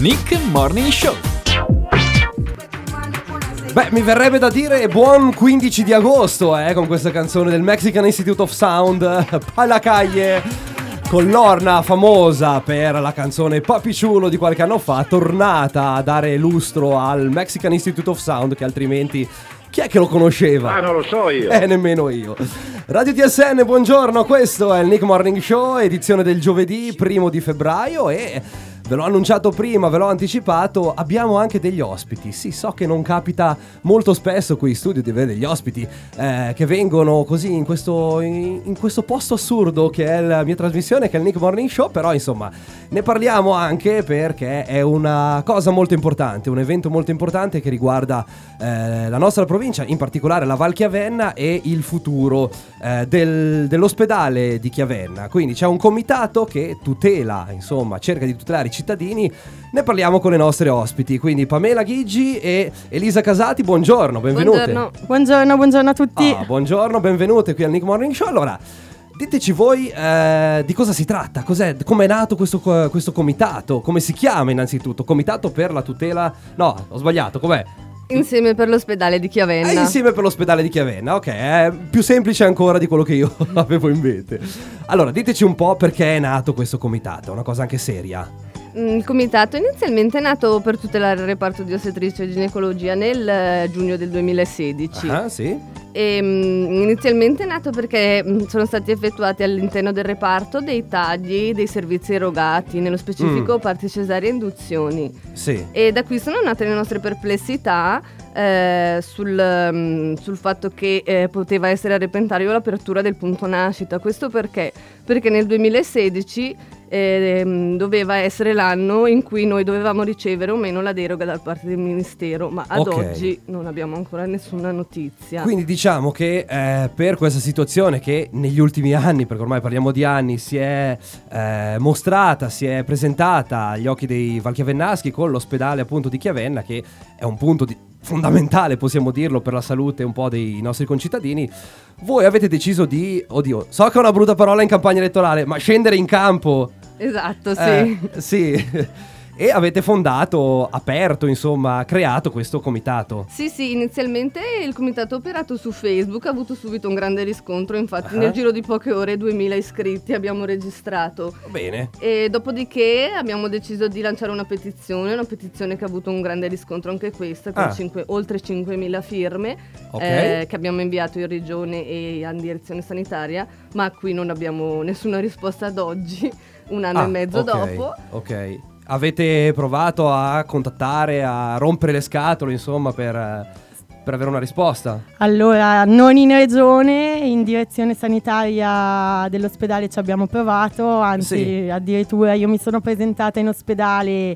Nick Morning Show. Beh, mi verrebbe da dire buon 15 di agosto, eh, con questa canzone del Mexican Institute of Sound, Palacaglie, con l'orna famosa per la canzone Papiciulo di qualche anno fa, tornata a dare lustro al Mexican Institute of Sound, che altrimenti chi è che lo conosceva? Ah, non lo so io. Eh, nemmeno io. Radio TSN, buongiorno, questo è il Nick Morning Show, edizione del giovedì, primo di febbraio e... Ve l'ho annunciato prima, ve l'ho anticipato, abbiamo anche degli ospiti. Sì, so che non capita molto spesso qui in studio di avere degli ospiti eh, che vengono così in questo, in, questo posto assurdo che è la mia trasmissione, che è il Nick Morning Show, però insomma ne parliamo anche perché è una cosa molto importante, un evento molto importante che riguarda eh, la nostra provincia, in particolare la Val Chiavenna e il futuro eh, del, dell'ospedale di Chiavenna. Quindi c'è un comitato che tutela, insomma, cerca di tutelare i cittadini. Ne parliamo con le nostre ospiti, quindi Pamela Ghigi e Elisa Casati, buongiorno, benvenute. Buongiorno, buongiorno, buongiorno a tutti. Ah, buongiorno, benvenute qui al Nick Morning Show. Allora, diteci voi eh, di cosa si tratta, come è nato questo, questo comitato, come si chiama innanzitutto, Comitato per la tutela... No, ho sbagliato, com'è? Insieme per l'ospedale di Chiavenna. È insieme per l'ospedale di Chiavenna, ok, è più semplice ancora di quello che io avevo in mente. Allora, diteci un po' perché è nato questo comitato, è una cosa anche seria. Mm, il comitato inizialmente è nato per tutelare il reparto di ostetricia e ginecologia nel eh, giugno del 2016. Ah, sì? E, um, inizialmente è nato perché um, sono stati effettuati all'interno del reparto dei tagli dei servizi erogati, nello specifico mm. parti cesarie e induzioni. Sì. E da qui sono nate le nostre perplessità eh, sul, um, sul, fatto che eh, poteva essere a repentaglio l'apertura del punto nascita. Questo perché? Perché nel 2016 eh, doveva essere l'anno in cui noi dovevamo ricevere o meno la deroga da parte del Ministero, ma ad okay. oggi non abbiamo ancora nessuna notizia. Quindi diciamo che eh, per questa situazione che negli ultimi anni, perché ormai parliamo di anni, si è eh, mostrata, si è presentata agli occhi dei Valchiavennaschi con l'ospedale appunto di Chiavenna, che è un punto di fondamentale, possiamo dirlo, per la salute un po' dei nostri concittadini, voi avete deciso di, oddio, so che è una brutta parola in campagna elettorale, ma scendere in campo. Esatto, sì. Eh, sì e avete fondato, aperto, insomma, creato questo comitato. Sì, sì, inizialmente il comitato operato su Facebook, ha avuto subito un grande riscontro, infatti uh-huh. nel giro di poche ore 2000 iscritti abbiamo registrato. Bene. E dopodiché abbiamo deciso di lanciare una petizione, una petizione che ha avuto un grande riscontro anche questa, con ah. 5, oltre 5.000 firme okay. eh, che abbiamo inviato in regione e in direzione sanitaria, ma qui non abbiamo nessuna risposta ad oggi, un anno ah, e mezzo okay, dopo. Ok. Avete provato a contattare, a rompere le scatole, insomma, per, per avere una risposta? Allora, non in regione, in direzione sanitaria dell'ospedale ci abbiamo provato, anzi Sì. addirittura io mi sono presentata in ospedale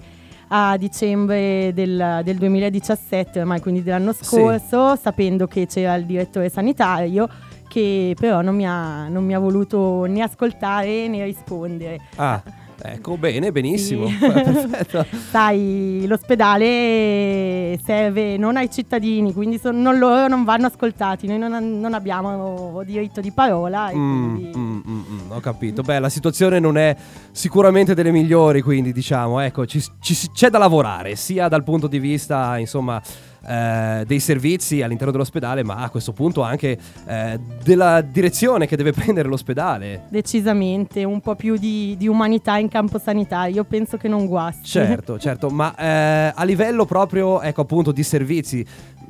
a dicembre del, del 2017, ormai quindi dell'anno Sì. scorso, sapendo che c'era il direttore sanitario che però non mi ha, non mi ha voluto né ascoltare né rispondere. Ah, ecco, bene, benissimo. Sì. Perfetto. Sai, l'ospedale serve non ai cittadini, quindi son- non loro non vanno ascoltati, noi non, non abbiamo diritto di parola. Mm, quindi... mm, mm, mm, ho capito. Beh, la situazione non è sicuramente delle migliori, quindi diciamo, ecco, ci- ci- c'è da lavorare, sia dal punto di vista, insomma, eh, dei servizi all'interno dell'ospedale, ma a questo punto anche eh, della direzione che deve prendere l'ospedale. Decisamente, un po' più di, di umanità in campo sanitario, penso che non guasti. Certo, certo, ma eh, a livello proprio, ecco appunto, di servizi,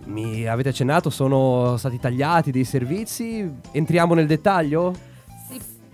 mi avete accennato, sono stati tagliati dei servizi? Entriamo nel dettaglio?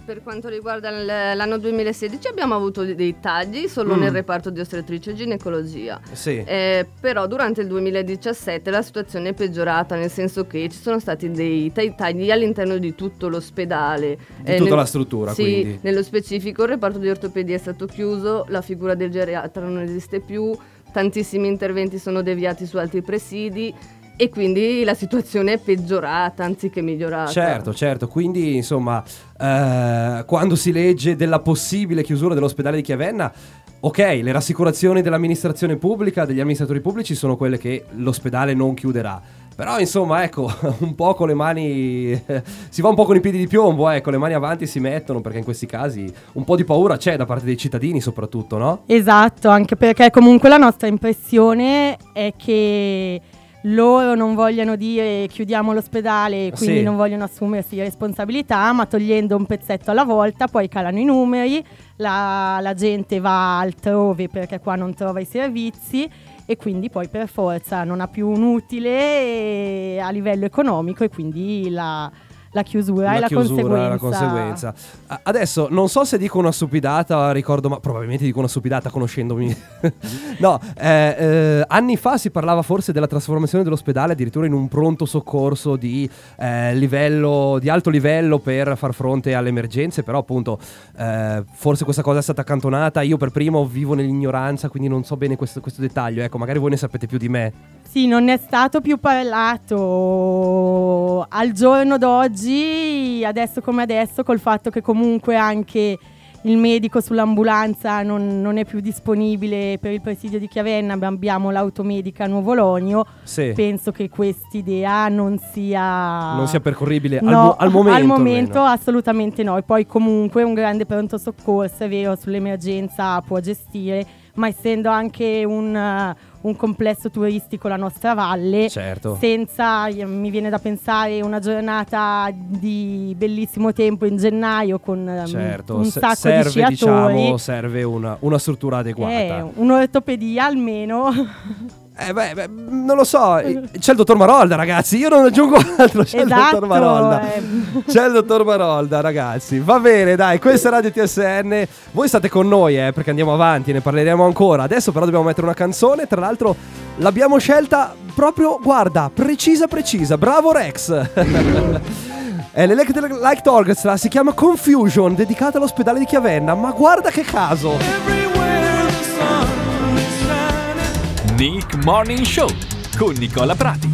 Per quanto riguarda l'anno 2016 abbiamo avuto dei tagli solo Mm. nel reparto di ostetricia e ginecologia. Sì. Eh, però durante il 2017 la situazione è peggiorata, nel senso che ci sono stati dei ta- tagli all'interno di tutto l'ospedale. Di Eh, tutta nel- la struttura, sì, quindi. nello specifico il reparto di ortopedia è stato chiuso, la figura del geriatra non esiste più, tantissimi interventi sono deviati su altri presidi e quindi la situazione è peggiorata anziché migliorata. Certo, certo, quindi insomma, eh, quando si legge della possibile chiusura dell'ospedale di Chiavenna, ok, le rassicurazioni dell'amministrazione pubblica, degli amministratori pubblici sono quelle che l'ospedale non chiuderà. Però insomma, ecco, un po' con le mani si va un po' con i piedi di piombo, ecco, le mani avanti si mettono perché in questi casi un po' di paura c'è da parte dei cittadini soprattutto, no? Esatto, anche perché comunque la nostra impressione è che loro non vogliono dire chiudiamo l'ospedale, quindi Sì. non vogliono assumersi responsabilità, ma togliendo un pezzetto alla volta, poi calano i numeri, la, la gente va altrove perché qua non trova i servizi e quindi poi per forza non ha più un utile eh, a livello economico e quindi la, la chiusura e la conseguenza. la conseguenza. Adesso non so se dico una stupidata, ricordo, ma probabilmente dico una stupidata conoscendomi. no, eh, eh, anni fa si parlava forse della trasformazione dell'ospedale addirittura in un pronto soccorso di, eh, livello, di alto livello per far fronte alle emergenze, però appunto eh, forse questa cosa è stata accantonata. Io per primo vivo nell'ignoranza, quindi non so bene questo, questo dettaglio. Ecco, magari voi ne sapete più di me. Sì, non è stato più parlato al giorno d'oggi, adesso come adesso, col fatto che comunque anche il medico sull'ambulanza non, non è più disponibile per il presidio di Chiavenna, abbiamo l'automedica a Nuovo Lonio, Sì. penso che quest'idea non sia... non sia percorribile al, No, mo- al momento. Al momento almeno. assolutamente no. E poi comunque un grande pronto soccorso, è vero, sull'emergenza può gestire, ma essendo anche un, un complesso turistico la nostra valle, Certo. senza, mi viene da pensare, una giornata di bellissimo tempo in gennaio con ehm, Certo, un sacco serve, di sciatori. diciamo, serve una, una struttura adeguata. eh, un'ortopedia almeno. Eh, beh, beh, non lo so, c'è il dottor Marolda, ragazzi. Io non aggiungo altro. C'è il Esatto, dottor Marolda. eh. C'è il dottor Marolda, ragazzi. Va bene, dai, questa è Radio TSN. Voi state con noi, eh, perché andiamo avanti, ne parleremo ancora. Adesso, però, dobbiamo mettere una canzone. Tra l'altro, l'abbiamo scelta proprio, guarda, precisa, precisa. Bravo, Rex. È l'Electric Light Orchestra, si chiama Confusion, dedicata all'ospedale di Chiavenna. Ma guarda che caso! Nick Morning Show con Nicola Prati.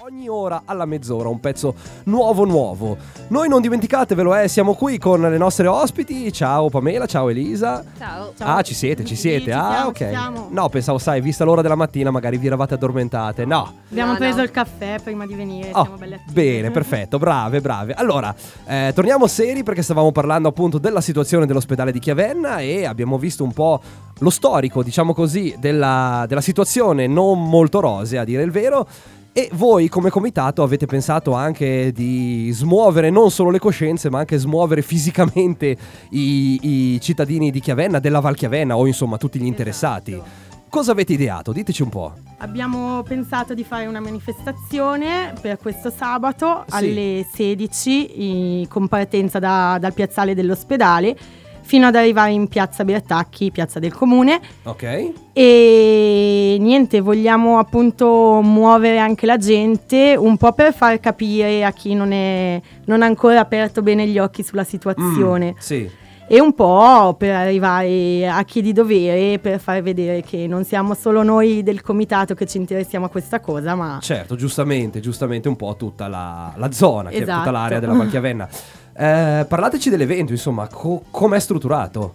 Ogni ora alla mezz'ora un pezzo nuovo nuovo. Noi non dimenticatevelo, eh, siamo qui con le nostre ospiti. Ciao Pamela, ciao Elisa. Ciao. Ah, ci siete, ci Sì, siete. ci ah, siamo, ok. ci siamo. No, pensavo, sai, vista l'ora della mattina, magari vi eravate addormentate. No. Abbiamo No, preso no. il caffè prima di venire, Oh, siamo belli attivi. bene, perfetto, brave, brave. Allora, eh, torniamo seri perché stavamo parlando appunto della situazione dell'ospedale di Chiavenna e abbiamo visto un po' lo storico, diciamo così, della, della situazione non molto rosea, a dire il vero. E voi come comitato avete pensato anche di smuovere non solo le coscienze, ma anche smuovere fisicamente i, i cittadini di Chiavenna, della Val Chiavenna o insomma tutti gli interessati. Esatto. Cosa avete ideato? Diteci un po'. Abbiamo pensato di fare una manifestazione per questo sabato Sì. alle 16 i- con partenza da- dal piazzale dell'ospedale fino ad arrivare in piazza Bertacchi, piazza del comune. Ok? E niente, vogliamo appunto muovere anche la gente un po' per far capire a chi non, è, non ha ancora aperto bene gli occhi sulla situazione Mm, sì. e un po' per arrivare a chi di dovere per far vedere che non siamo solo noi del comitato che ci interessiamo a questa cosa, ma Certo, giustamente, giustamente un po' tutta la, la zona, che è tutta Esatto. l'area della Valchiavenna. Eh, parlateci dell'evento, insomma, co- com'è strutturato?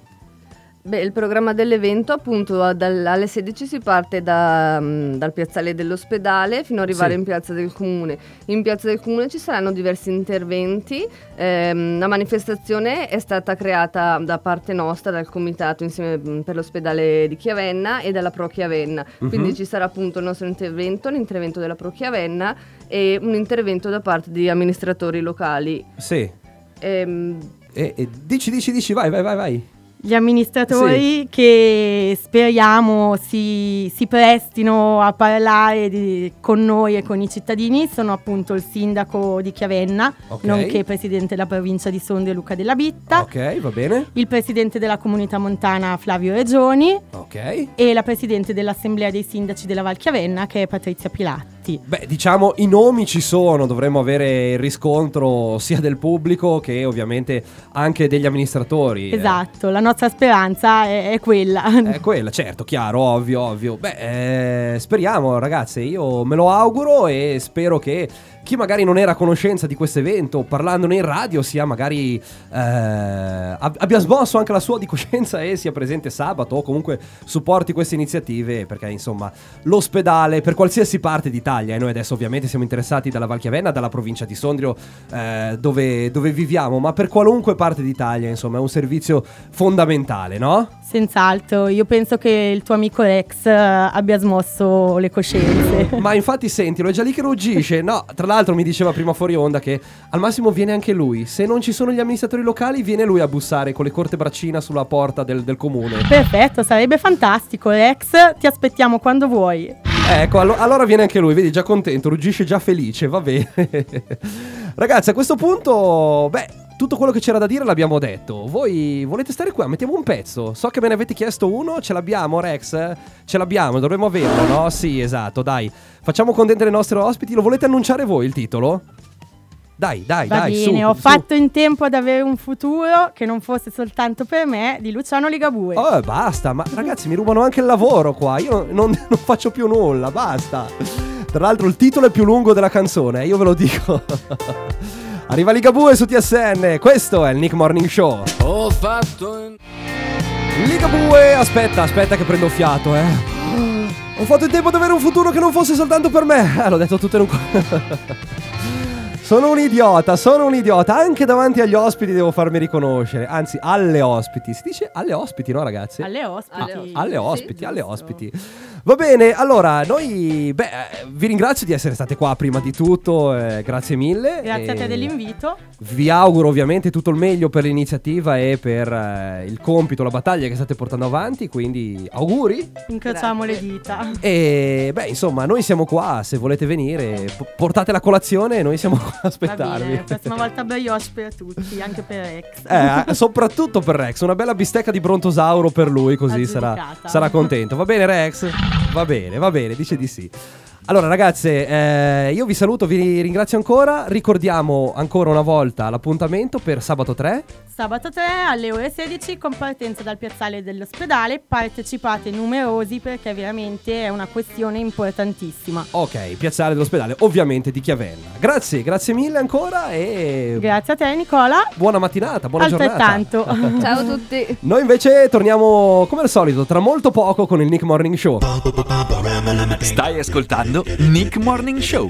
Beh, il programma dell'evento appunto dal- alle 16 si parte da, mm, dal piazzale dell'ospedale fino ad arrivare Sì. in piazza del comune. In piazza del comune ci saranno diversi interventi. Ehm, la manifestazione è stata creata da parte nostra, dal comitato insieme mm, per l'ospedale di Chiavenna e dalla Pro Chiavenna. Quindi Mhm. ci sarà appunto il nostro intervento, l'intervento della Pro Chiavenna e un intervento da parte di amministratori locali. Sì. Ehm, E, e dici, dici, dici, vai, vai, vai, vai. gli amministratori che speriamo si, si prestino a parlare di- con noi e con i cittadini sono appunto il sindaco di Chiavenna, Ok. nonché presidente della provincia di Sondrio Luca della Bitta, Ok, va bene. il presidente della comunità montana Flavio Regioni Ok. e la presidente dell'assemblea dei sindaci della Val Chiavenna che è Patrizia Pilatti. Beh, diciamo, i nomi ci sono, dovremmo avere il riscontro sia del pubblico che ovviamente anche degli amministratori. eh. Esatto, la nostra speranza è, è quella. È quella, certo, chiaro, ovvio, ovvio. Beh, eh, speriamo, ragazze, io me lo auguro e spero che chi magari non era a conoscenza di questo evento, parlandone in radio, sia magari eh, ab- abbia smosso anche la sua di coscienza e sia presente sabato o comunque supporti queste iniziative perché insomma l'ospedale per qualsiasi parte d'Italia e noi adesso ovviamente siamo interessati dalla Valchiavenna, dalla provincia di Sondrio eh, dove, dove viviamo, ma per qualunque parte d'Italia insomma è un servizio fondamentale, no? Senz'altro, io penso che il tuo amico Rex eh, abbia smosso le coscienze. Ma infatti sentilo, è già lì che ruggisce. No, tra l'altro mi diceva prima fuori onda che al massimo viene anche lui. Se non ci sono gli amministratori locali, viene lui a bussare con le corte braccina sulla porta del, del comune. Perfetto, sarebbe fantastico. Rex, ti aspettiamo quando vuoi. Ecco, allo- allora viene anche lui, vedi, già contento, ruggisce già felice, va bene. Ragazzi, a questo punto, beh, tutto quello che c'era da dire l'abbiamo detto. Voi volete stare qua? Mettiamo un pezzo. So che me ne avete chiesto uno, ce l'abbiamo, Rex? Ce l'abbiamo, dovremmo averlo, no? Sì, esatto, dai. Facciamo contente le nostre ospiti. Lo volete annunciare voi il titolo? Dai, dai, Va dai, bene, su, ho su. fatto in tempo ad avere un futuro che non fosse soltanto per me di Luciano Ligabue. Oh, basta, ma ragazzi mi rubano anche il lavoro qua, io non, non faccio più nulla, basta. Tra l'altro il titolo è più lungo della canzone, eh, io ve lo dico. Arriva Ligabue su TSN, questo è il Nick Morning Show. Ho fatto in... Ligabue, aspetta, aspetta che prendo fiato, eh. Ho fatto in tempo ad avere un futuro che non fosse soltanto per me. Eh, l'ho detto tutto in un... Sono un idiota, sono un idiota. Anche davanti agli ospiti devo farmi riconoscere. Anzi, alle ospiti. Si dice alle ospiti, no, ragazzi? Alle ospiti. Alle ospiti. Alle Sì, ospiti, alle ospiti. Va bene, allora noi beh, eh, vi ringrazio di essere state qua prima di tutto, eh, grazie mille. Grazie a te dell'invito. Vi auguro ovviamente tutto il meglio per l'iniziativa e per eh, il compito, la battaglia che state portando avanti, quindi auguri. Incrociamo Grazie. le dita. E beh, insomma, noi siamo qua, se volete venire, po- portate la colazione noi siamo qua aspettarvi. bene, prossima volta brioche per tutti, anche per Rex. Eh, soprattutto per Rex, una bella bistecca di brontosauro per lui, così sarà, sarà contento. Va bene, Rex? Va bene, va bene, dice di sì. Allora, ragazze, eh, io vi saluto, vi ringrazio ancora. Ricordiamo ancora una volta l'appuntamento per sabato 3. Sabato 3 alle ore 16 con partenza dal piazzale dell'ospedale. Partecipate numerosi perché veramente è una questione importantissima. Ok, piazzale dell'ospedale, ovviamente di Chiavenna. Grazie, grazie mille ancora e Grazie a te Nicola. buona mattinata, buona Altrettanto. giornata. Ciao a tutti. Noi invece torniamo come al solito tra molto poco con il Nick Morning Show. Stai ascoltando Nick Morning Show.